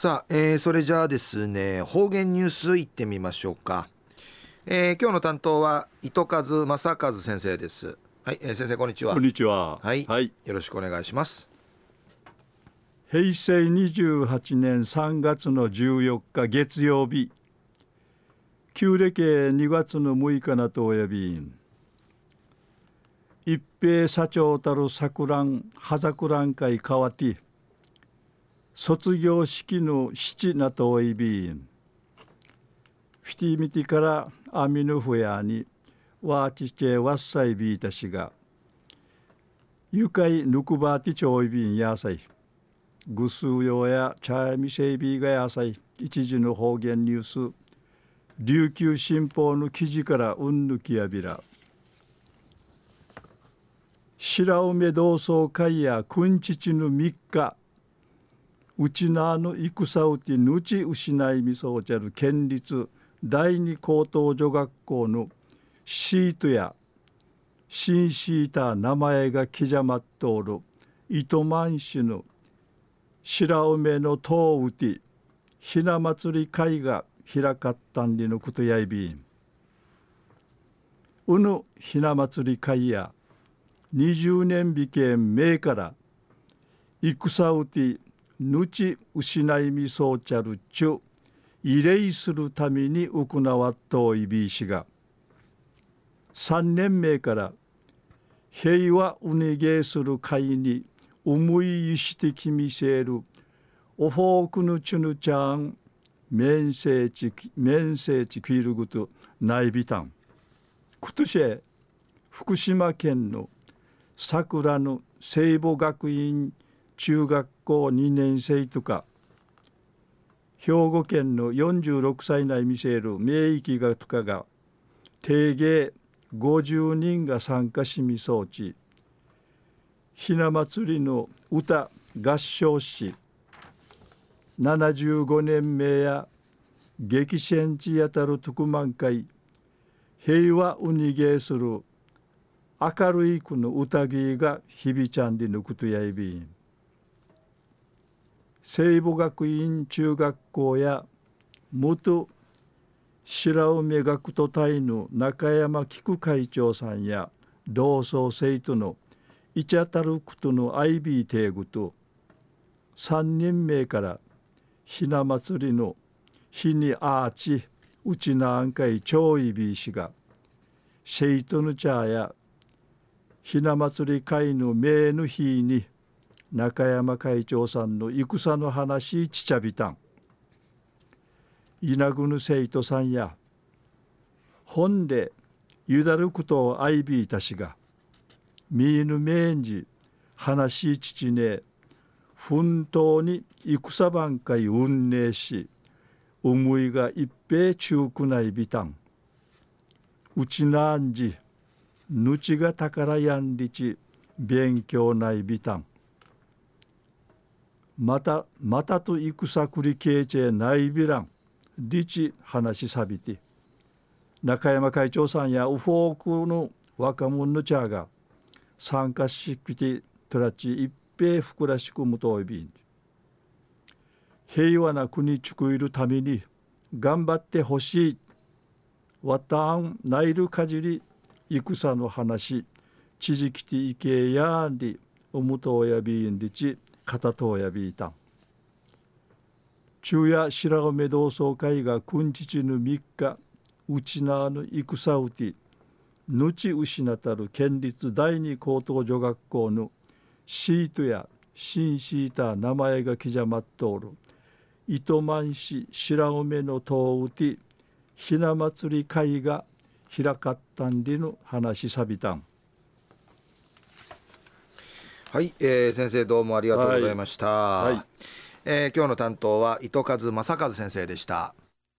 さあ、えー、それじゃあですね方言ニュースいってみましょうか、えー、今日の担当は糸数正和先生です。はい、えー、先生こんにちは。こんにちは。はい、はい、よろしくお願いします。平成28年3月の14日月曜日。旧暦2月の6日なとおやび一平社長たる桜葉桜会かわて卒業式の七なとおいびん。フィティミティからアミヌフヤにワーチチェワッサイビータシが愉快ぬくばてちょいびんやさい。ぐすうようや茶やみせいびがやさい。一時の方言ニュース。琉球新報の記事からうんぬきやびら。白梅同窓会やくんちちの3日うちなの戦うてぬち失いみそうちゃる県立第二高等女学校のシートや新シータ名前が刻まっとおる糸満市の白梅の塔うてひな祭り会が開かったんりのことやいびん。うぬひな祭り会や20年美見名から戦うてぬち失いみそうちゃるちゅ慰霊するために行わっといびいしが。3年目から平和うねげする会に思いゆしてきみせるおフォークぬちゅぬちゃん面生地面生地クイルグト内ビタンクトシェ福島県の桜の聖母学院中学校2年生とか兵庫県の46歳内見せる名域がとかが定芸50人が参加しみそうちひな祭りの歌合唱し75年目や激戦地やたる特万会平和うにげする明るいくの宴が響ちゃんでぬくとやいびん。聖母学院中学校や元白梅学徒隊の中山菊会長さんや同窓生徒のいちゃたるくとのアイビーテーグと3人目からひな祭りの日にあーちうちなんかいちょいびいしがシェイトヌチャーやひな祭り会の名の日に中山会長さんの戦の話ちちゃびたん。稲ぐぬ生徒さんや本でゆだることをあいびいたしがみいぬめんじ話ちちね奮闘に戦番会運営し思いが一平中くないびたん。うちなんじぬちが宝やんりち勉強ないびたん。またまたと戦くりけいちえないびらん。りち話さびて。中山会長さんやウフォークの若者の茶が参加しきてとらち一平ふくらしくむといびん。平和な国作るために頑張ってほしい。わたんないるかじり戦の話ちじきていけやんりおむとおやびんりちかたとおやびいた。ん昼夜白梅同窓会がくんちちぬ3日うちなぬ戦うてぬち失たる県立第二高等女学校のシートや新シータ名前が刻まっとる。糸満市白梅の塔うてひな祭り会が開かったんでの話さびたん。はい、えー、先生どうもありがとうございました、はい。はい、えー、今日の担当は糸数正和先生でした